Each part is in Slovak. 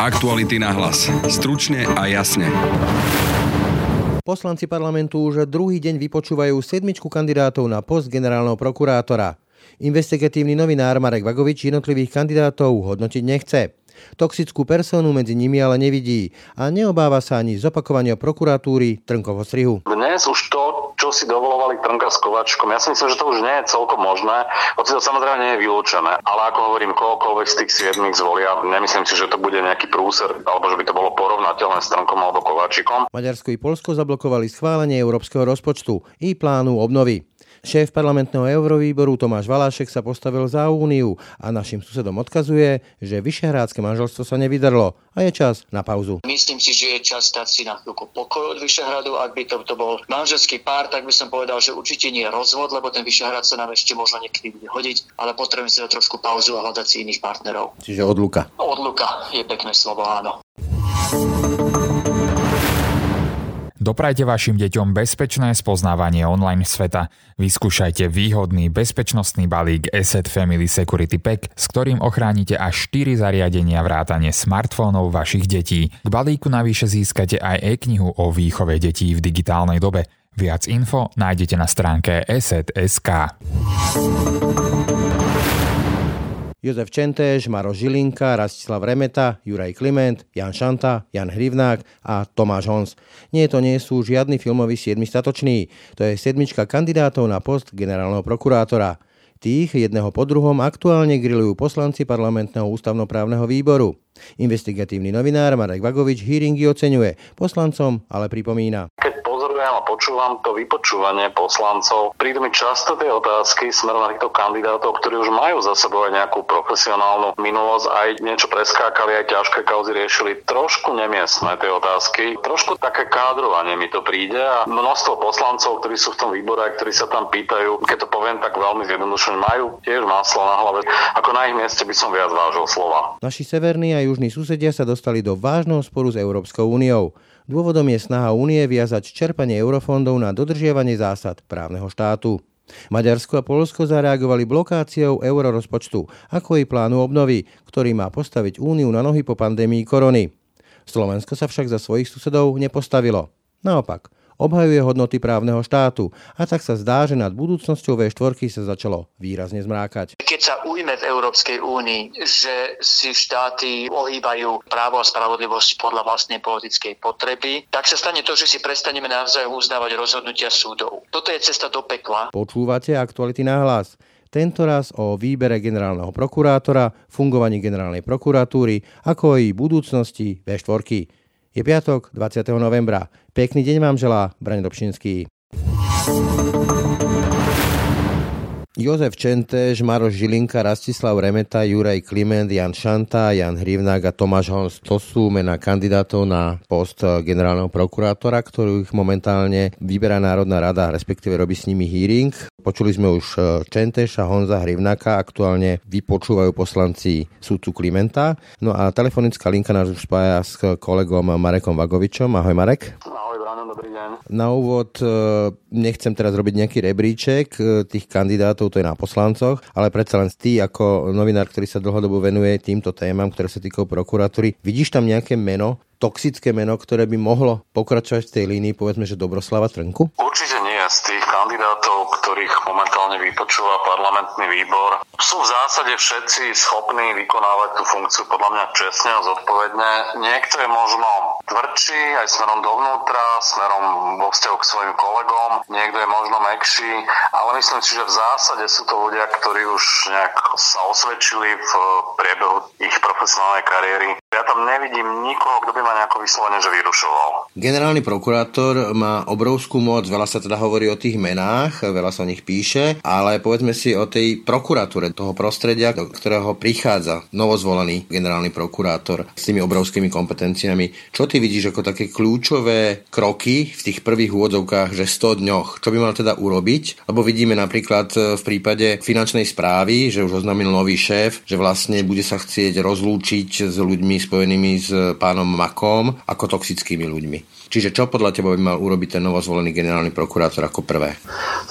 Aktuality na hlas. Stručne a jasne. Poslanci parlamentu už druhý deň vypočúvajú sedmičku kandidátov na post generálneho prokurátora. Investigatívny novinár Marek Vagovič jednotlivých kandidátov hodnotiť nechce. Toxickú personu medzi nimi ale nevidí a neobáva sa ani zopakovania prokuratúry Trnkovo strihu. Dnes už to, čo si dovolovali Trnka s Kovačkom, ja si myslím, že to už nie je celkom možné, hoci to samozrejme nie je vylúčené. Ale ako hovorím, kohokoľvek z tých siedmých zvolia, nemyslím si, že to bude nejaký prúser, alebo že by to bolo porovnateľné s Trnkom alebo Kovačikom. Maďarsko i Polsko zablokovali schválenie európskeho rozpočtu i plánu obnovy. Šéf parlamentného eurovýboru Tomáš Valášek sa postavil za úniu a našim susedom odkazuje, že vyšehrádske manželstvo sa nevydrlo a je čas na pauzu. Myslím si, že je čas stať si na chvíľku pokoj od Vyšehradu. Ak by to, to bol manželský pár, tak by som povedal, že určite nie je rozvod, lebo ten Vyšehrad sa nám ešte možno niekedy bude hodiť, ale potrebujeme si dať trošku pauzu a hľadať si iných partnerov. Čiže odluka. Odluka je pekné slovo, áno. Doprajte vašim deťom bezpečné spoznávanie online sveta. Vyskúšajte výhodný bezpečnostný balík Asset Family Security Pack, s ktorým ochránite až 4 zariadenia vrátane smartfónov vašich detí. K balíku navyše získate aj e-knihu o výchove detí v digitálnej dobe. Viac info nájdete na stránke asset.sk. Jozef Čentéš, Maro Žilinka, Rastislav Remeta, Juraj Kliment, Jan Šanta, Jan Hrivnák a Tomáš Hons. Nie to nie sú žiadni filmoví siedmi statoční. To je sedmička kandidátov na post generálneho prokurátora. Tých jedného po druhom aktuálne grillujú poslanci parlamentného ústavnoprávneho výboru. Investigatívny novinár Marek Vagovič hearingy oceňuje, poslancom ale pripomína. Pozorujem a počúvam to vypočúvanie poslancov, prídu mi často tie otázky smerom na týchto kandidátov, ktorí už majú za sebou aj nejakú profesionálnu minulosť, aj niečo preskákali, aj ťažké kauzy riešili. Trošku nemiestne tie otázky, trošku také kádrovanie mi to príde a množstvo poslancov, ktorí sú v tom výbore ktorí sa tam pýtajú, keď to poviem tak veľmi zjednodušene, majú tiež maslo na hlave. Ako na ich mieste by som viac vážil slova. Naši severní a južní susedia sa dostali do vážneho sporu s Európskou úniou. Dôvodom je snaha únie viazať čerpanie eurofondov na dodržiavanie zásad právneho štátu. Maďarsko a Polsko zareagovali blokáciou eurorozpočtu, ako i plánu obnovy, ktorý má postaviť úniu na nohy po pandémii korony. Slovensko sa však za svojich susedov nepostavilo. Naopak, obhajuje hodnoty právneho štátu a tak sa zdá, že nad budúcnosťou V4 sa začalo výrazne zmrákať. Keď sa ujme v Európskej únii, že si štáty ohýbajú právo a spravodlivosť podľa vlastnej politickej potreby, tak sa stane to, že si prestaneme navzájom uznávať rozhodnutia súdov. Toto je cesta do pekla. Počúvate aktuality na hlas. Tento raz o výbere generálneho prokurátora, fungovaní generálnej prokuratúry, ako i budúcnosti V4. Je piatok 20. novembra. Pekný deň vám želá Braň Dobšinský. Jozef Čentež, Maroš Žilinka, Rastislav Remeta, Juraj Kliment, Jan Šanta, Jan Hrivnák a Tomáš Hons. To sú mená kandidátov na post generálneho prokurátora, ktorých momentálne vyberá Národná rada, respektíve robí s nimi hearing. Počuli sme už Čenteša, Honza Hrivnáka, aktuálne vypočúvajú poslanci súdcu Klimenta. No a telefonická linka nás už spája s kolegom Marekom Vagovičom. Ahoj Marek. Brano, dobrý deň. Na úvod nechcem teraz robiť nejaký rebríček tých kandidátov, to je na poslancoch, ale predsa len ty ako novinár, ktorý sa dlhodobo venuje týmto témam, ktoré sa týkajú prokuratúry, vidíš tam nejaké meno, toxické meno, ktoré by mohlo pokračovať v tej línii, povedzme, že Dobroslava Trnku? Určite nie. Z tých kandidátov, ktorých momentálne vypočúva parlamentný výbor, sú v zásade všetci schopní vykonávať tú funkciu podľa mňa čestne a zodpovedne. Niekto je možno tvrdší aj smerom dovnútra, smerom vo vzťahu k svojim kolegom, niekto je možno mekší, ale myslím si, že v zásade sú to ľudia, ktorí už nejak sa osvedčili v priebehu ich profesionálnej kariéry. Ja tam nevidím nikoho, kto by ma nejako vyslovene že vyrušoval. Generálny prokurátor má obrovskú moc, veľa sa teda hovorí o tých menách, veľa sa o nich píše, ale povedzme si o tej prokuratúre, toho prostredia, do ktorého prichádza novozvolený generálny prokurátor s tými obrovskými kompetenciami. Čo ty vidíš ako také kľúčové kroky v tých prvých úvodzovkách, že 100 dňoch? Čo by mal teda urobiť? Lebo vidíme napríklad v prípade finančnej správy, že už oznámil nový šéf, že vlastne bude sa chcieť rozlúčiť s ľuďmi spojenými s pánom Makom ako toxickými ľuďmi. Čiže čo podľa teba by mal urobiť ten novozvolený generálny prokurátor ako prvé?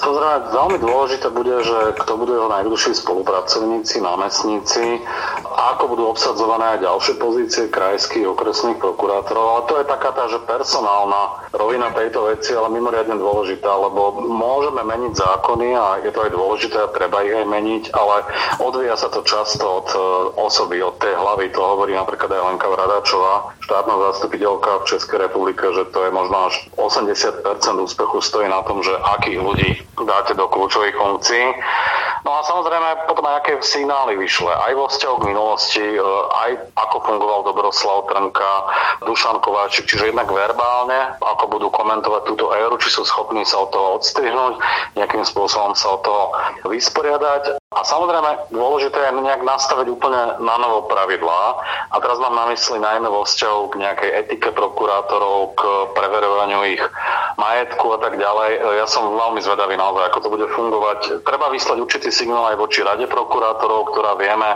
Samozrejme, veľmi dôležité bude, že kto budú jeho najbližší spolupracovníci, námestníci, ako budú obsadzované aj ďalšie pozície krajských okresných prokurátorov. Ale to je taká tá, že personálna rovina tejto veci, ale mimoriadne dôležitá, lebo môžeme meniť zákony a je to aj dôležité a treba ich aj meniť, ale odvíja sa to často od e, osoby, od tej hlavy. To hovorí napríklad aj Lenka Vradačová, štátna zastupiteľka v Českej republike, že to je možno až 80% úspechu stojí na tom, že akých ľudí dáte do kľúčových funkcií. No a samozrejme potom aj aké signály vyšle. Aj vo vzťahu k minulosti, e, aj ako fungoval Dobroslav Trnka, Dušan Kováčik, čiže jednak verbálne, ako budú komentovať túto éru, či sú schopní sa od toho odstrihnúť, nejakým spôsobom sa od toho vysporiadať. A samozrejme, dôležité je nejak nastaviť úplne na novo pravidlá. A teraz mám na mysli najmä vo vzťahu k nejakej etike prokurátorov, k preverovaniu ich majetku a tak ďalej. Ja som veľmi zvedavý naozaj, ako to bude fungovať. Treba vyslať určitý signál aj voči Rade prokurátorov, ktorá vieme,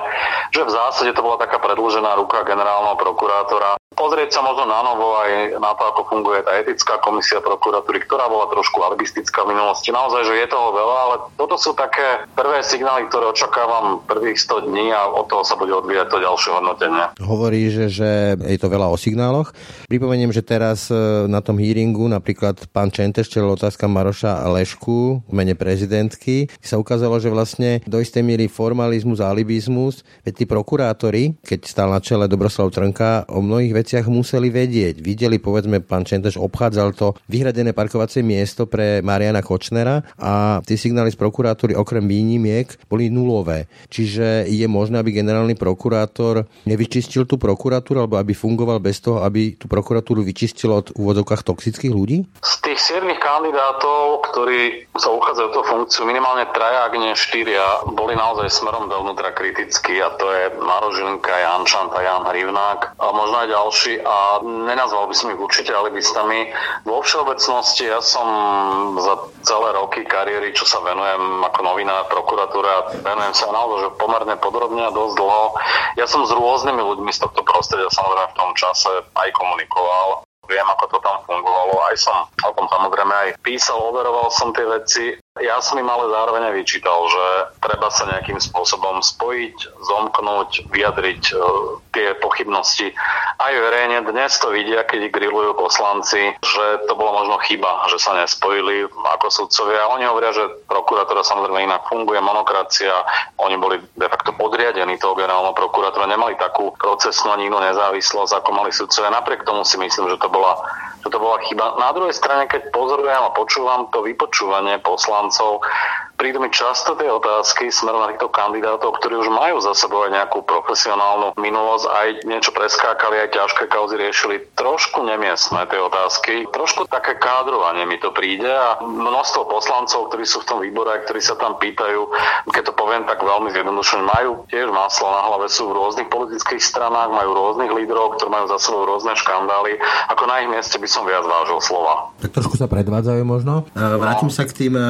že v zásade to bola taká predlžená ruka generálneho prokurátora pozrieť sa možno na novo aj na to, ako funguje tá etická komisia prokuratúry, ktorá bola trošku alibistická v minulosti. Naozaj, že je toho veľa, ale toto sú také prvé signály, ktoré očakávam prvých 100 dní a od toho sa bude odvíjať to ďalšie hodnotenie. Hovorí, že, že je to veľa o signáloch. Pripomeniem, že teraz e, na tom hearingu napríklad pán Čenteš čelil otázka Maroša Lešku v mene prezidentky. Sa ukázalo, že vlastne do istej miery formalizmus a alibizmus, veď tí prokurátori, keď stál na čele Dobroslav Trnka, o mnohých veciach museli vedieť. Videli, povedzme, pán Čenteš obchádzal to vyhradené parkovacie miesto pre Mariana Kočnera a tie signály z prokuratúry okrem výnimiek boli nulové. Čiže je možné, aby generálny prokurátor nevyčistil tú prokuratúru alebo aby fungoval bez toho, aby tú prokuratúru vyčistil od úvodovkách toxických ľudí? Z tých siedmých kandidátov, ktorí sa uchádzajú tú funkciu, minimálne traja, ak nie štyria, boli naozaj smerom dovnútra kritickí a to je Marožinka, Jan Čanta, Jan Hrivnák a možno aj ďalší a nenazval by som ich určite alibistami. Vo všeobecnosti ja som za celé roky kariéry, čo sa venujem ako novinár prokuratúra, venujem sa naozaj že pomerne podrobne a dosť dlho. Ja som s rôznymi ľuďmi z tohto prostredia samozrejme v tom čase aj komunikoval viem, ako to tam fungovalo. Aj som o tom samozrejme aj písal, overoval som tie veci ja som im ale zároveň vyčítal, že treba sa nejakým spôsobom spojiť, zomknúť, vyjadriť e, tie pochybnosti. Aj verejne dnes to vidia, keď grillujú poslanci, že to bola možno chyba, že sa nespojili ako sudcovia. Oni hovoria, že prokuratúra samozrejme inak funguje, monokracia, oni boli de facto podriadení toho generálneho prokurátora, nemali takú procesnú ani inú nezávislosť, ako mali sudcovia. Napriek tomu si myslím, že to bola že to bola chyba. Na druhej strane, keď pozorujem a počúvam to vypočúvanie poslancov, on. So prídu mi často tie otázky smerom na týchto kandidátov, ktorí už majú za sebou aj nejakú profesionálnu minulosť, aj niečo preskákali, aj ťažké kauzy riešili. Trošku nemiestne tie otázky, trošku také kádrovanie mi to príde a množstvo poslancov, ktorí sú v tom výbore a ktorí sa tam pýtajú, keď to poviem tak veľmi zjednodušene, majú tiež maslo na hlave, sú v rôznych politických stranách, majú rôznych lídrov, ktorí majú za sebou rôzne škandály. Ako na ich mieste by som viac vážil slova. Tak trošku sa predvádzajú možno. Vrátim sa k tým e,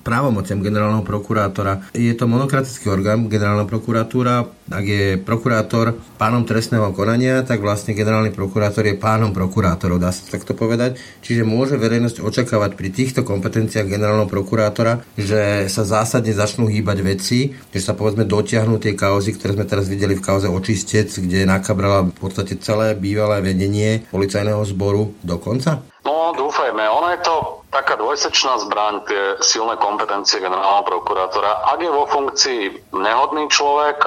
právomociam generálneho prokurátora. Je to monokratický orgán, generálna prokuratúra. Ak je prokurátor pánom trestného konania, tak vlastne generálny prokurátor je pánom prokurátorov, dá sa takto povedať. Čiže môže verejnosť očakávať pri týchto kompetenciách generálneho prokurátora, že sa zásadne začnú hýbať veci, že sa povedzme dotiahnú tie kauzy, ktoré sme teraz videli v kauze Očistec, kde nakabrala v podstate celé bývalé vedenie policajného zboru do konca? No, dúfajme. Ono je to dvojsečná zbraň, tie silné kompetencie generálneho prokurátora. Ak je vo funkcii nehodný človek,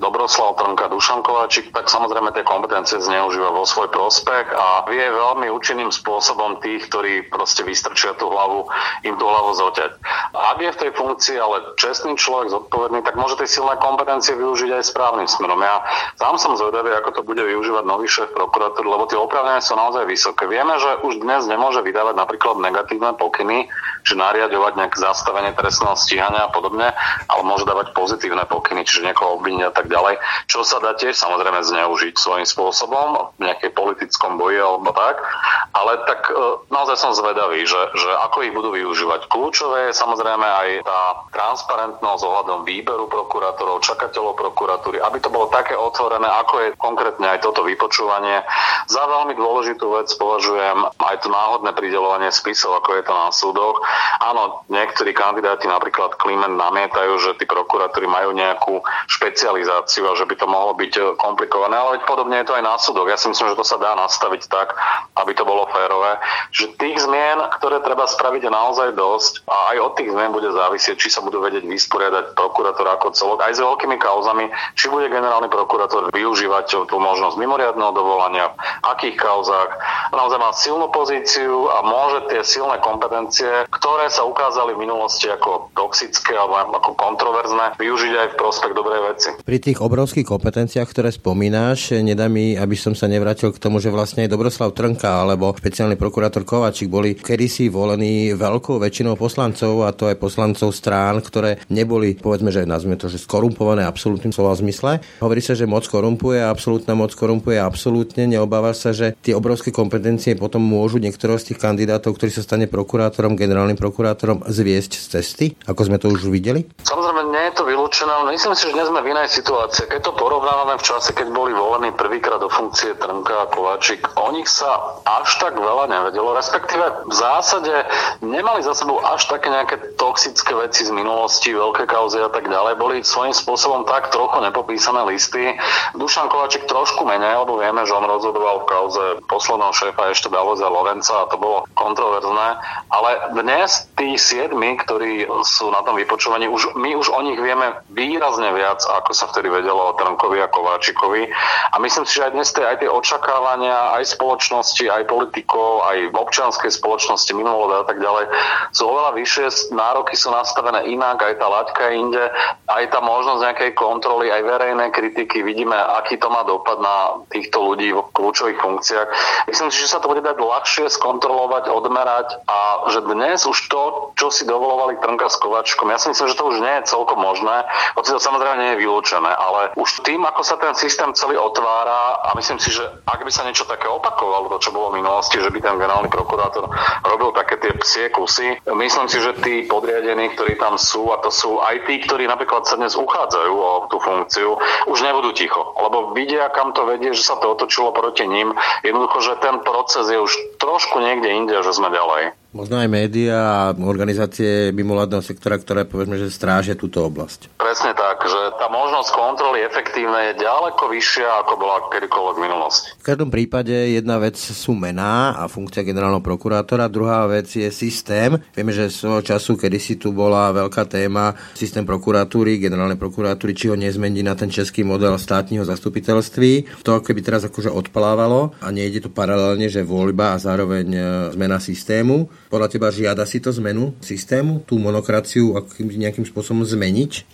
Dobroslav Trnka, Dušan Kováčik, tak samozrejme tie kompetencie zneužíva vo svoj prospech a vie veľmi účinným spôsobom tých, ktorí proste vystrčia tú hlavu, im tú hlavu zoťať. A ak je v tej funkcii ale čestný človek, zodpovedný, tak môže tie silné kompetencie využiť aj správnym smerom. Ja sám som zvedavý, ako to bude využívať nový šéf prokuratúry, lebo tie oprávnenia sú naozaj vysoké. Vieme, že už dnes nemôže vydávať napríklad negatívne pokyny, že nariadovať nejaké zastavenie trestného stíhania a podobne, ale môže dávať pozitívne pokyny, čiže niekoho obviniť tak ďalej, čo sa dá tiež samozrejme zneužiť svojím spôsobom v nejakej politickom boji alebo tak. Ale tak e, naozaj som zvedavý, že, že ako ich budú využívať. Kľúčové je samozrejme aj tá transparentnosť ohľadom výberu prokurátorov, čakateľov prokuratúry, aby to bolo také otvorené, ako je konkrétne aj toto vypočúvanie. Za veľmi dôležitú vec považujem aj to náhodné pridelovanie spisov, ako je to na súdoch. Áno, niektorí kandidáti, napríklad Kliment, namietajú, že tí prokurátori majú nejakú špecializáciu a že by to mohlo byť komplikované, ale podobne je to aj na súdoch. Ja si myslím, že to sa dá nastaviť tak, aby to bolo férové. Že tých zmien, ktoré treba spraviť je naozaj dosť a aj od tých zmien bude závisieť, či sa budú vedieť vysporiadať prokurátor ako celok, aj s veľkými kauzami, či bude generálny prokurátor využívať tú možnosť mimoriadného dovolania, v akých kauzách. Naozaj má silnú pozíciu a môže tie silné kompetencie, ktoré sa ukázali v minulosti ako toxické alebo ako kontroverzné, využiť aj v prospech dobrej veci. Pri tých obrovských kompetenciách, ktoré spomínáš, nedá mi, aby som sa nevrátil k tomu, že vlastne aj Dobroslav Trnka alebo špeciálny prokurátor Kovačík boli kedysi volení veľkou väčšinou poslancov a to aj poslancov strán, ktoré neboli, povedzme, že nazvime to, že skorumpované absolútnym slova zmysle. Hovorí sa, že moc korumpuje, absolútna moc korumpuje absolútne. Neobáva sa, že tie obrovské kompetencie potom môžu niektorého z tých kandidátov, ktorý sa stane prokurátorom, generálnym prokurátorom, zviesť z cesty, ako sme to už videli? Samozrejme, nie je to vylúčené, ale myslím si, že dnes sme v inej situácii. Keď to porovnávame v čase, keď boli volení prvýkrát do funkcie Trnka a Kovačík, o nich sa až tak veľa nevedelo, respektíve v zásade nemali za sebou až také nejaké toxické veci z minulosti, veľké kauzy a tak ďalej. Boli svojím spôsobom tak trochu nepopísané listy. Dušan Kovačík trošku menej, lebo vieme, že on rozhodoval v kauze posledného šéfa ešte Davoza Lorenca a to bolo kontroverzné. Ale dnes tí siedmi, ktorí sú na tom vypočúvaní, už, my už o nich vieme výrazne viac, ako sa vtedy vedelo o Trnkovi a Kováčikovi. A myslím si, že aj dnes tie, aj tie očakávania aj spoločnosti, aj politikov, aj občianskej spoločnosti, mimovládať a tak ďalej sú oveľa vyššie, nároky sú nastavené inak, aj tá laťka je inde, aj tá možnosť nejakej kontroly, aj verejnej kritiky, vidíme, aký to má dopad na týchto ľudí v kľúčových funkciách. Myslím si, že sa to bude dať ľahšie skontrolovať, odmerať a že dnes už to, čo si dovolovali Trnka s Kovačkom, ja si myslím, že to už nie je celkom možné, hoci to samozrejme nie je vylúčené, ale už tým, ako sa ten systém celý otvára a myslím si, že ak by sa niečo také opakovalo, to čo bolo v minulosti, že by ten generálny prokurátor robil také tie psie kusy, myslím si, že tí podriadení, ktorí tam sú, a to sú aj tí, ktorí napríklad sa dnes uchádzajú o tú funkciu, už nebudú ticho, lebo vidia, kam to vedie, že sa to otočilo proti ním. Jednoducho, že ten proces je už trošku niekde inde, že sme ďalej. Možno aj médiá a organizácie mimoládneho sektora, ktoré povedzme, že strážia túto oblasť. Presne tak, že tá možnosť kontroly efektívnej je ďaleko vyššia, ako bola kedykoľvek v minulosti. V každom prípade jedna vec sú mená a funkcia generálneho prokurátora, druhá vec je systém. Vieme, že svojho času, kedy si tu bola veľká téma systém prokuratúry, generálnej prokuratúry, či ho nezmení na ten český model státneho zastupiteľství. To keby teraz akože odplávalo a nejde to paralelne, že voľba a zároveň e, zmena systému podľa teba žiada si to zmenu systému, tú monokraciu nejakým spôsobom zmeniť?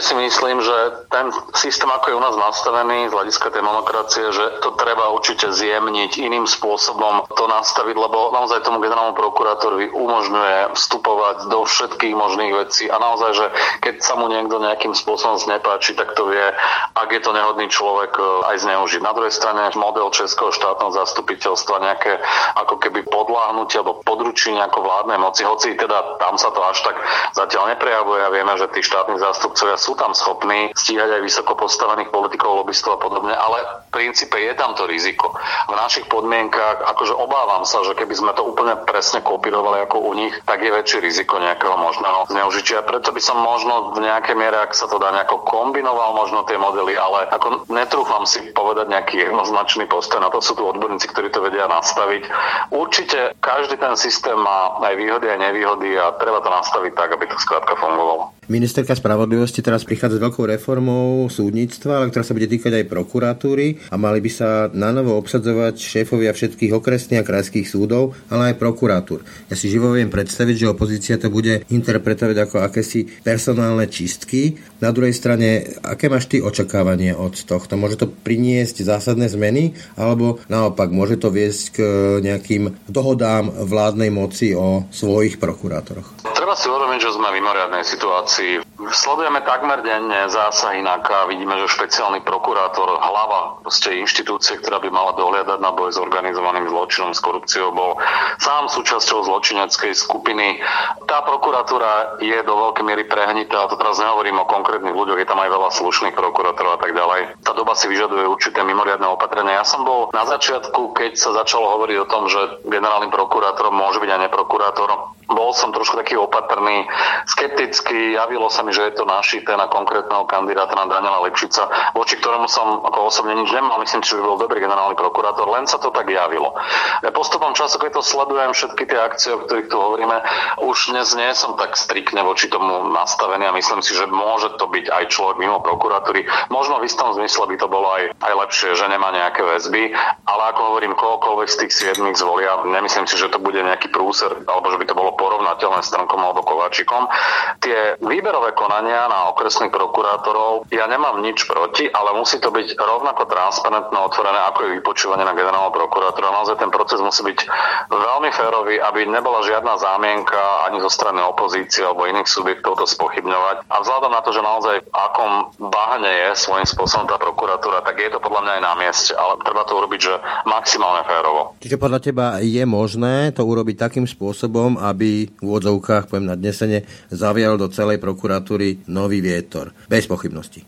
Určite si myslím, že ten systém, ako je u nás nastavený z hľadiska tej monokracie, že to treba určite zjemniť iným spôsobom to nastaviť, lebo naozaj tomu generálnemu prokurátorovi umožňuje vstupovať do všetkých možných vecí a naozaj, že keď sa mu niekto nejakým spôsobom znepáči, tak to vie, ak je to nehodný človek, e, aj zneužiť. Na druhej strane model Českého štátneho zastupiteľstva nejaké ako keby podláhnutie alebo područenie ako vládnej moci, hoci teda tam sa to až tak zatiaľ neprejavuje a vieme, že tí štátni zástupcovia sudcovia sú tam schopní stíhať aj vysoko postavených politikov, lobbystov a podobne, ale v princípe je tam to riziko. V našich podmienkach, akože obávam sa, že keby sme to úplne presne kopírovali ako u nich, tak je väčšie riziko nejakého možného zneužitia. Preto by som možno v nejakej miere, ak sa to dá nejako kombinoval možno tie modely, ale ako netrúfam si povedať nejaký jednoznačný postoj, na to sú tu odborníci, ktorí to vedia nastaviť. Určite každý ten systém má aj výhody a nevýhody a treba to nastaviť tak, aby to skrátka fungovalo. Ministerka spravodlivosti teraz prichádza s veľkou reformou súdnictva, ale ktorá sa bude týkať aj prokuratúry a mali by sa na novo obsadzovať šéfovia všetkých okresných a krajských súdov, ale aj prokuratúr. Ja si živo viem predstaviť, že opozícia to bude interpretovať ako akési personálne čistky. Na druhej strane, aké máš ty očakávanie od tohto? Môže to priniesť zásadné zmeny, alebo naopak môže to viesť k nejakým dohodám vládnej moci o svojich prokurátoroch? Treba si uvedomiť, že sme v mimoriadnej situácii. Sledujeme takmer denne zásahy na vidíme, že špeciálny prokurátor, hlava inštitúcie, ktorá by mala dohliadať na boj s organizovaným zločinom, s korupciou, bol sám súčasťou zločineckej skupiny. Tá prokuratúra je do veľkej miery prehnitá, a to teraz nehovorím o konkrétnych ľuďoch, je tam aj veľa slušných prokurátorov a tak ďalej. Tá doba si vyžaduje určité mimoriadne opatrenia. Ja som bol na začiatku, keď sa začalo hovoriť o tom, že generálnym prokurátorom môže byť aj neprokurátor, bol som trošku taký opatrný, skeptický, javilo sa mi, že je to našité na konkrétneho kandidáta na Daniela Lipšica, voči ktorému som ako osobne nič nemal, myslím, že by bol dobrý generálny prokurátor, len sa to tak javilo. Postupom času, keď to sledujem, všetky tie akcie, o ktorých tu hovoríme, už dnes nie som tak striktne voči tomu nastavený a myslím si, že môže to byť aj človek mimo prokuratúry. Možno v istom zmysle by to bolo aj, aj lepšie, že nemá nejaké väzby, ale ako hovorím, kohokoľvek z tých siedmých zvolia, nemyslím si, že to bude nejaký prúser, alebo že by to bolo porovnateľné s Trnkom alebo Kováčikom. Tie výberové konania na okresných prokurátorov, ja nemám nič proti, ale musí to byť rovnako transparentné, otvorené ako je vypočúvanie na generálneho prokurátora. Naozaj ten proces musí byť veľmi férový, aby nebola žiadna zámienka ani zo strany opozície alebo iných subjektov to spochybňovať. A vzhľadom na to, že naozaj v akom bahne je svojím spôsobom tá prokuratúra, tak je to podľa mňa aj na mieste, ale treba to urobiť, že maximálne férovo. Čiže podľa teba je možné to urobiť takým spôsobom, aby v úvodzovkách, poviem nadnesene, zavial do celej prokuratúry nový vietor. Bez pochybností.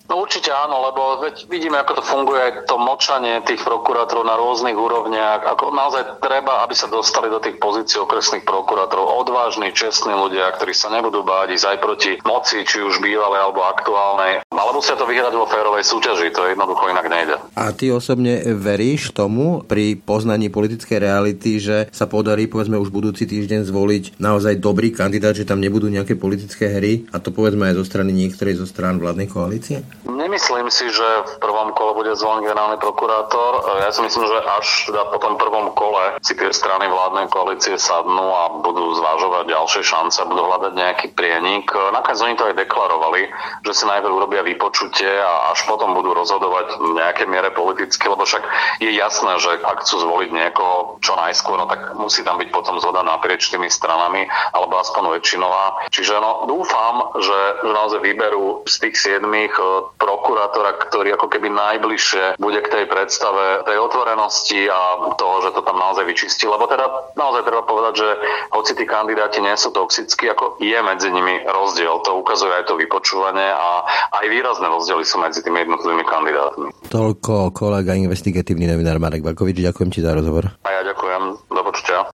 No áno, lebo veď vidíme, ako to funguje to močanie tých prokurátorov na rôznych úrovniach. Ako naozaj treba, aby sa dostali do tých pozícií okresných prokurátorov odvážni, čestní ľudia, ktorí sa nebudú báť ísť aj proti moci, či už bývalej alebo aktuálnej. Ale musia to vyhrať vo férovej súťaži, to jednoducho inak nejde. A ty osobne veríš tomu pri poznaní politickej reality, že sa podarí povedzme už budúci týždeň zvoliť naozaj dobrý kandidát, že tam nebudú nejaké politické hry a to povedzme aj zo strany niektorej zo strán vládnej koalície? Nemyslím si, že v prvom kole bude zvolený generálny prokurátor. Ja si myslím, že až teda po tom prvom kole si tie strany vládnej koalície sadnú a budú zvážovať ďalšie šance, budú hľadať nejaký prienik. Nakoniec oni to aj deklarovali, že si najprv urobia vypočutie a až potom budú rozhodovať v nejakej miere politicky, lebo však je jasné, že ak chcú zvoliť niekoho čo najskôr, no tak musí tam byť potom zhoda naprieč tými stranami alebo aspoň väčšinová. Čiže no, dúfam, že, že naozaj vyberú z tých siedmých e, prokurátora, ktorý ako keby najbližšie bude k tej predstave tej otvorenosti a toho, že to tam naozaj vyčistí. Lebo teda naozaj treba povedať, že hoci tí kandidáti nie sú toxickí, ako je medzi nimi rozdiel. To ukazuje aj to vypočúvanie a aj výrazné rozdiely sú medzi tými jednotlivými kandidátmi. Toľko kolega investigatívny novinár Marek Bakovič. Ďakujem ti za rozhovor. A ja ďakujem. Do počutia.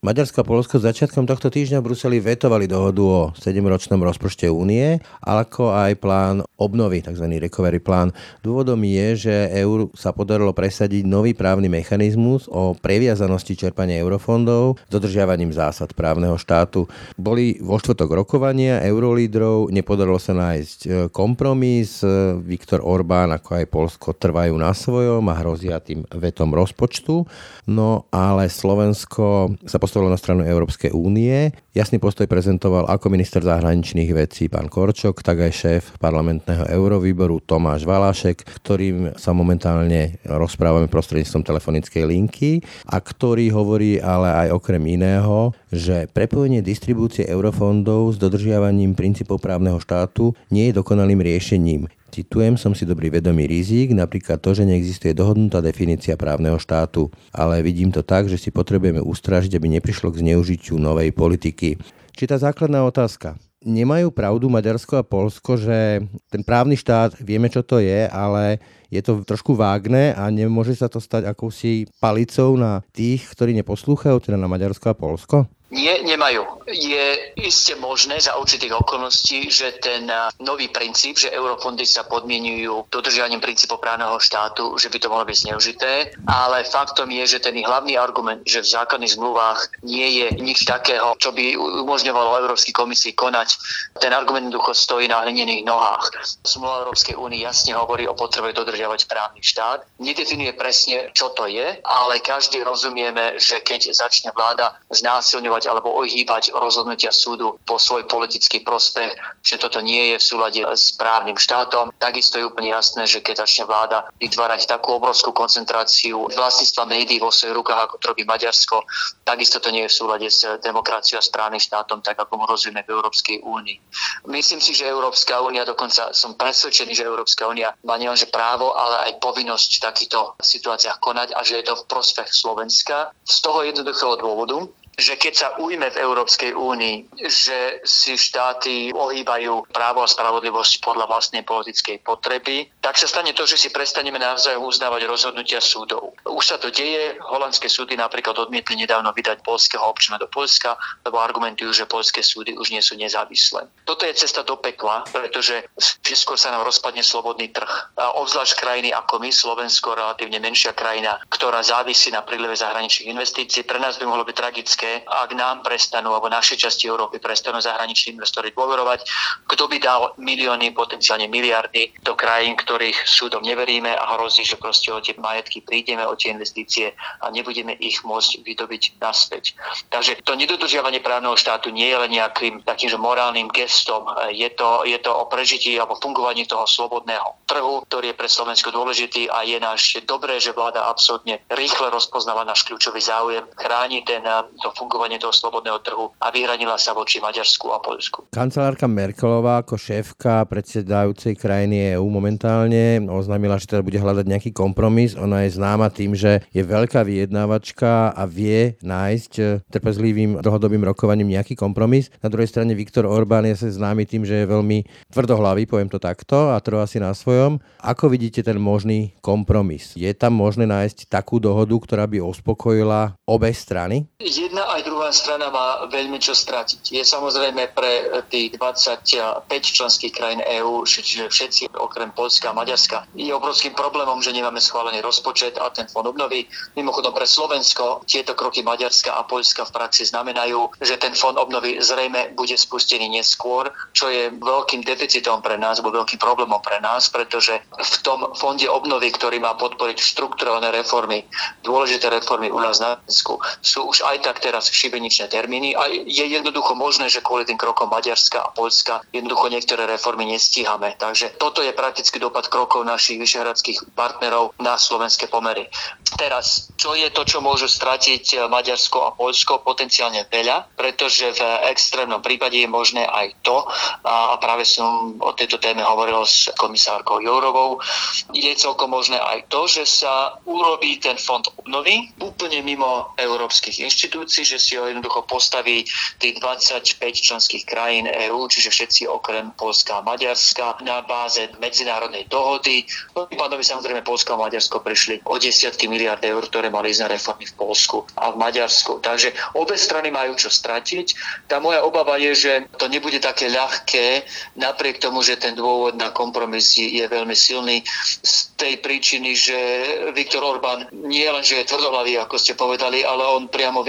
Maďarsko a Polsko začiatkom tohto týždňa v Bruseli vetovali dohodu o 7-ročnom rozpočte únie, ako aj plán obnovy, tzv. recovery plán. Dôvodom je, že EU sa podarilo presadiť nový právny mechanizmus o previazanosti čerpania eurofondov s dodržiavaním zásad právneho štátu. Boli vo štvrtok rokovania eurolídrov, nepodarilo sa nájsť e, kompromis. Viktor Orbán ako aj Polsko trvajú na svojom a hrozia tým vetom rozpočtu. No ale Slovensko sa postavilo na stranu Európskej únie. Jasný postoj prezentoval ako minister zahraničných vecí pán Korčok, tak aj šéf parlamentného eurovýboru Tomáš Valášek, ktorým sa momentálne rozprávame prostredníctvom telefonickej linky a ktorý hovorí ale aj okrem iného, že prepojenie distribúcie eurofondov s dodržiavaním princípov právneho štátu nie je dokonalým riešením. Citujem, som si dobrý vedomý rizik, napríklad to, že neexistuje dohodnutá definícia právneho štátu, ale vidím to tak, že si potrebujeme ustražiť, aby neprišlo k zneužitiu novej politiky. Či tá základná otázka. Nemajú pravdu Maďarsko a Polsko, že ten právny štát, vieme čo to je, ale je to trošku vágne a nemôže sa to stať akousi palicou na tých, ktorí neposlúchajú, teda na Maďarsko a Polsko? Nie, nemajú. Je iste možné za určitých okolností, že ten nový princíp, že eurofondy sa podmienujú dodržiavaním princípov právneho štátu, že by to mohlo byť zneužité, ale faktom je, že ten hlavný argument, že v základných zmluvách nie je nič takého, čo by umožňovalo Európskej komisii konať, ten argument jednoducho stojí na hlinených nohách. Zmluva Európskej únie jasne hovorí o potrebe dodržiavať právny štát. Nedefinuje presne, čo to je, ale každý rozumieme, že keď začne vláda znásilňovať uznávať alebo ohýbať rozhodnutia súdu po svoj politický prospech, že toto nie je v súlade s právnym štátom. Takisto je úplne jasné, že keď začne vláda vytvárať takú obrovskú koncentráciu vlastníctva médií vo svojich rukách, ako to robí Maďarsko, takisto to nie je v súlade s demokraciou a správnym štátom, tak ako mu rozumieme v Európskej únii. Myslím si, že Európska únia, dokonca som presvedčený, že Európska únia má nielenže právo, ale aj povinnosť v takýchto situáciách konať a že je to v prospech Slovenska. Z toho jednoduchého dôvodu, že keď sa ujme v Európskej únii, že si štáty ohýbajú právo a spravodlivosť podľa vlastnej politickej potreby, tak sa stane to, že si prestaneme navzájom uznávať rozhodnutia súdov. Už sa to deje, holandské súdy napríklad odmietli nedávno vydať polského občana do Polska, lebo argumentujú, že polské súdy už nie sú nezávislé. Toto je cesta do pekla, pretože všetko sa nám rozpadne slobodný trh. A obzvlášť krajiny ako my, Slovensko, relatívne menšia krajina, ktorá závisí na príleve zahraničných investícií, pre nás by mohlo byť tragické, ak nám prestanú, alebo našej časti Európy prestanú zahraniční investori dôverovať, kto by dal milióny, potenciálne miliardy do krajín, ktorých súdom neveríme a hrozí, že proste o tie majetky prídeme, o tie investície a nebudeme ich môcť vydobiť naspäť. Takže to nedodržiavanie právneho štátu nie je len nejakým takým morálnym gestom. Je to, je to o prežití alebo fungovaní toho slobodného trhu, ktorý je pre Slovensko dôležitý a je náš dobré, že vláda absolútne rýchle rozpoznáva náš kľúčový záujem, chráni ten, to fungovanie toho slobodného trhu a vyhranila sa voči Maďarsku a Polsku. Kancelárka Merkelová ako šéfka predsedajúcej krajiny EU momentálne oznámila, že teda bude hľadať nejaký kompromis. Ona je známa tým, že je veľká vyjednávačka a vie nájsť eh, trpezlivým dlhodobým rokovaním nejaký kompromis. Na druhej strane Viktor Orbán je sa známy tým, že je veľmi tvrdohlavý, poviem to takto, a trvá si na svojom. Ako vidíte ten možný kompromis? Je tam možné nájsť takú dohodu, ktorá by uspokojila obe strany? Jedna aj druhá strana má veľmi čo stratiť. Je samozrejme pre tých 25 členských krajín EÚ, čiže všetci okrem Polska a Maďarska, je obrovským problémom, že nemáme schválený rozpočet a ten fond obnovy. Mimochodom pre Slovensko tieto kroky Maďarska a Polska v praxi znamenajú, že ten fond obnovy zrejme bude spustený neskôr, čo je veľkým deficitom pre nás, alebo veľkým problémom pre nás, pretože v tom fonde obnovy, ktorý má podporiť štrukturované reformy, dôležité reformy u nás na Slovensku, sú už aj tak teraz šibeničné termíny a je jednoducho možné, že kvôli tým krokom Maďarska a Polska jednoducho niektoré reformy nestíhame. Takže toto je prakticky dopad krokov našich vyšehradských partnerov na slovenské pomery. Teraz, čo je to, čo môžu stratiť Maďarsko a Polsko? Potenciálne veľa, pretože v extrémnom prípade je možné aj to, a práve som o tejto téme hovoril s komisárkou Jourovou, je celkom možné aj to, že sa urobí ten fond obnovy úplne mimo európskych inštitúcií, že si ho jednoducho postaví tých 25 členských krajín EÚ, čiže všetci okrem Polska a Maďarska na báze medzinárodnej dohody. No, pánovi samozrejme Polska a Maďarsko prišli o desiatky miliard eur, ktoré mali ísť na reformy v Polsku a v Maďarsku. Takže obe strany majú čo stratiť. Tá moja obava je, že to nebude také ľahké, napriek tomu, že ten dôvod na kompromis je veľmi silný z tej príčiny, že Viktor Orbán nie len, že je tvrdohlavý, ako ste povedali, ale on priamo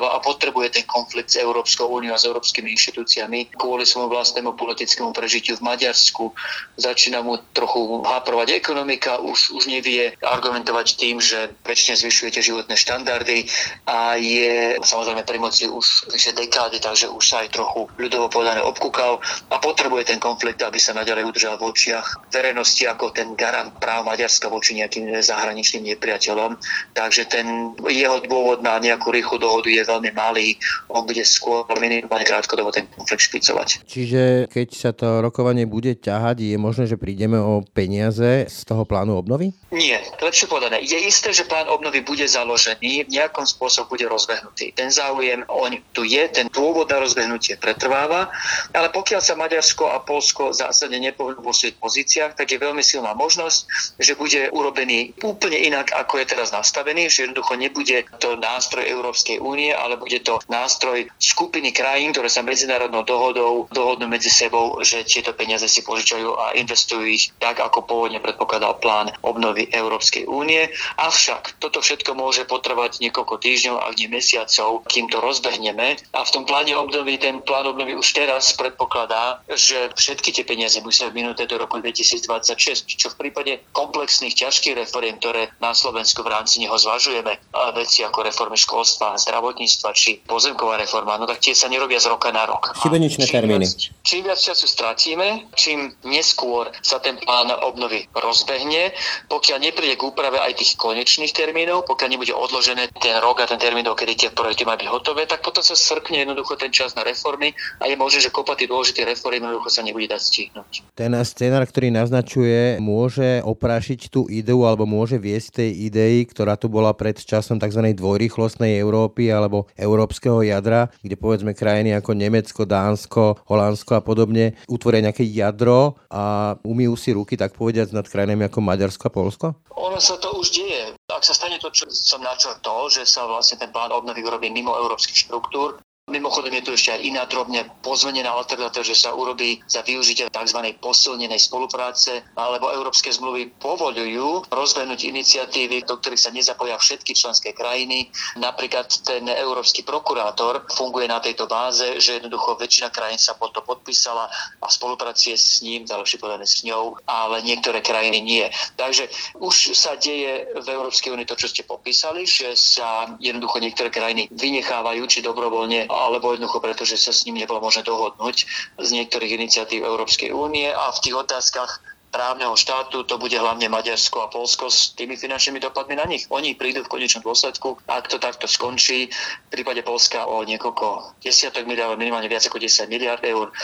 vyhľadáva a potrebuje ten konflikt s Európskou úniou a s európskymi inštitúciami kvôli svojmu vlastnému politickému prežitiu v Maďarsku. Začína mu trochu háprovať ekonomika, už, už nevie argumentovať tým, že väčšine zvyšujete životné štandardy a je samozrejme pri moci už vyše dekády, takže už sa aj trochu ľudovo povedané obkúkal a potrebuje ten konflikt, aby sa naďalej udržal v očiach verejnosti ako ten garant práv Maďarska voči nejakým zahraničným nepriateľom. Takže ten jeho dôvod na nejakú rýchlu dohodu je veľmi malý, on bude skôr minimálne krátkodobo ten konflikt špicovať. Čiže keď sa to rokovanie bude ťahať, je možné, že prídeme o peniaze z toho plánu obnovy? Nie, lepšie povedané. Je isté, že plán obnovy bude založený, v nejakom spôsobu bude rozbehnutý. Ten záujem on tu je, ten dôvod na rozbehnutie pretrváva, ale pokiaľ sa Maďarsko a Polsko zásadne nepohnú vo svojich pozíciách, tak je veľmi silná možnosť, že bude urobený úplne inak, ako je teraz nastavený, že jednoducho nebude to nástroj Európskej únie, ale bude to nástroj skupiny krajín, ktoré sa medzinárodnou dohodou dohodnú medzi sebou, že tieto peniaze si požičajú a investujú ich tak, ako pôvodne predpokladal plán obnovy Európskej únie. Avšak toto všetko môže potrvať niekoľko týždňov, ak nie mesiacov, kým to rozbehneme. A v tom pláne obnovy, ten plán obnovy už teraz predpokladá, že všetky tie peniaze musia minúť do roku 2026, čo v prípade komplexných ťažkých reforiem, ktoré na Slovensku v rámci neho zvažujeme, veci ako reformy školstva, zdravotníctva či pozemková reforma, no tak tie sa nerobia z roka na rok. Šibeničné termíny. Viac, čím viac času stratíme, čím neskôr sa ten plán obnovy rozbehne, pokiaľ nepríde k úprave aj tých konečných termínov, pokiaľ nebude odložené ten rok a ten termín, kedy tie projekty majú byť hotové, tak potom sa srkne jednoducho ten čas na reformy a je možné, že kopa tých dôležitých reformy jednoducho sa nebude dať stihnúť. Ten scénar, ktorý naznačuje, môže oprášiť tú ideu alebo môže viesť tej idei, ktorá tu bola pred časom tzv. dvojrýchlostnej Európy alebo európskeho jadra, kde povedzme krajiny ako Nemecko, Dánsko, Holandsko a podobne utvoria nejaké jadro a umýjú si ruky, tak povediať, nad krajinami ako Maďarsko a Polsko? Ono sa to už deje. Ak sa stane to, čo som načrtol, že sa vlastne ten plán obnovy urobí mimo európskych štruktúr, Mimochodom je tu ešte aj iná drobne pozmenená alternatíva, že sa urobí za využitie tzv. posilnenej spolupráce, alebo európske zmluvy povolujú rozbehnúť iniciatívy, do ktorých sa nezapoja všetky členské krajiny. Napríklad ten európsky prokurátor funguje na tejto báze, že jednoducho väčšina krajín sa pod to podpísala a spolupracuje s ním, lepšie povedané s ňou, ale niektoré krajiny nie. Takže už sa deje v Európskej únii to, čo ste popísali, že sa jednoducho niektoré krajiny vynechávajú, či dobrovoľne alebo jednoducho preto, že sa s ním nebolo možné dohodnúť z niektorých iniciatív Európskej únie a v tých otázkach právneho štátu, to bude hlavne Maďarsko a Polsko s tými finančnými dopadmi na nich. Oni prídu v konečnom dôsledku, ak to takto skončí, v prípade Polska o niekoľko desiatok miliard, minimálne viac ako 10 miliard eur,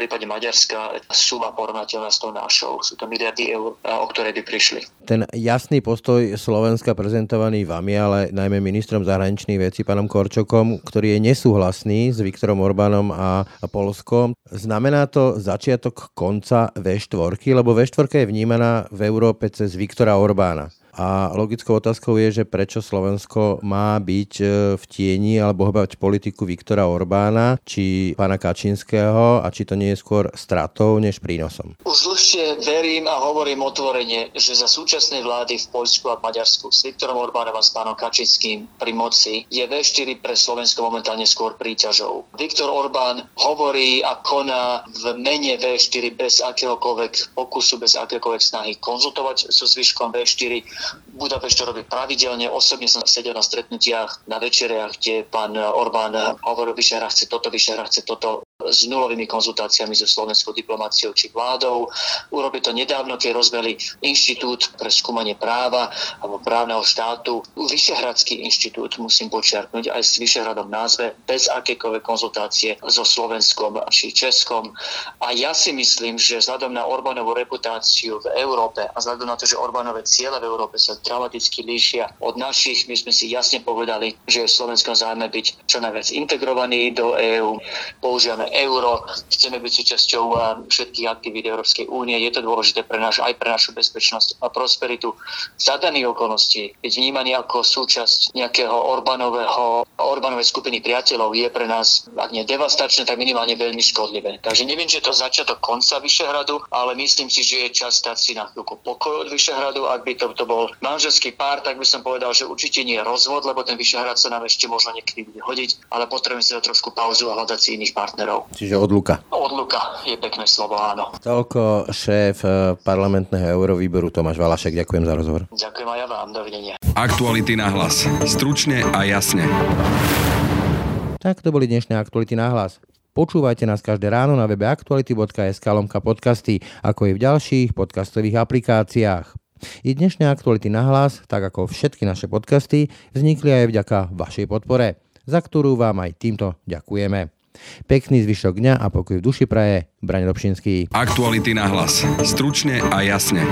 prípade Maďarska suma porovnateľná s tou našou. Sú to miliardy eur, o ktoré by prišli. Ten jasný postoj Slovenska prezentovaný vami, ale najmä ministrom zahraničných vecí, pánom Korčokom, ktorý je nesúhlasný s Viktorom Orbánom a Polskom, znamená to začiatok konca V4, lebo V4 je vnímaná v Európe cez Viktora Orbána. A logickou otázkou je, že prečo Slovensko má byť e, v tieni alebo obávať politiku Viktora Orbána, či pána Kačinského a či to nie je skôr stratou než prínosom. Už dlhšie verím a hovorím otvorene, že za súčasnej vlády v Poľsku a Maďarsku s Viktorom Orbánom a s pánom Kačinským pri moci je V4 pre Slovensko momentálne skôr príťažou. Viktor Orbán hovorí a koná v mene V4 bez akéhokoľvek pokusu, bez akéhokoľvek snahy konzultovať so zvyškom V4 Budapešť to robí pravidelne. Osobne som sedel na stretnutiach, na večeriach, kde pán Orbán hovoril, Vyšehra chce toto, Vyšehra chce toto s nulovými konzultáciami so slovenskou diplomáciou či vládou. Urobili to nedávno, keď rozbeli Inštitút pre skúmanie práva alebo právneho štátu. Vyšehradský inštitút, musím počiarknúť, aj s Vyšehradom názve, bez akékoľvek konzultácie so Slovenskom či Českom. A ja si myslím, že vzhľadom na Orbánovú reputáciu v Európe a vzhľadom na to, že Orbánové ciele v Európe sa dramaticky líšia od našich, my sme si jasne povedali, že je v Slovenskom zájme byť čo najviac integrovaný do EÚ. Používame euro, chceme byť súčasťou eh, všetkých aktivít Európskej únie. Je to dôležité pre náš, aj pre našu bezpečnosť a prosperitu. Za daných okolností byť vnímaný ako súčasť nejakého Orbánového, Orbánovej skupiny priateľov je pre nás, ak nie devastačné, tak minimálne veľmi škodlivé. Takže neviem, že to začiatok konca Vyšehradu, ale myslím si, že je čas stať si na chvíľku pokoj od Vyšehradu. Ak by to, to bol manželský pár, tak by som povedal, že určite nie je rozvod, lebo ten Vyšehrad sa nám ešte možno niekedy bude hodiť, ale potrebujeme si dať trošku pauzu a hľadať si iných partnerov. Čiže odluka. Odluka je pekné slovo, áno. Toľko šéf eh, parlamentného eurovýboru Tomáš Valašek. Ďakujem za rozhovor. Ďakujem aj ja vám. Dovidenia. Aktuality na hlas. Stručne a jasne. Tak to boli dnešné aktuality na hlas. Počúvajte nás každé ráno na webe aktuality.sk lomka podcasty, ako i v ďalších podcastových aplikáciách. I dnešné aktuality na hlas, tak ako všetky naše podcasty, vznikli aj vďaka vašej podpore, za ktorú vám aj týmto ďakujeme. Pekný zvyšok dňa a pokoj v duši praje, Braň Robšinský. Aktuality na hlas. Stručne a jasne.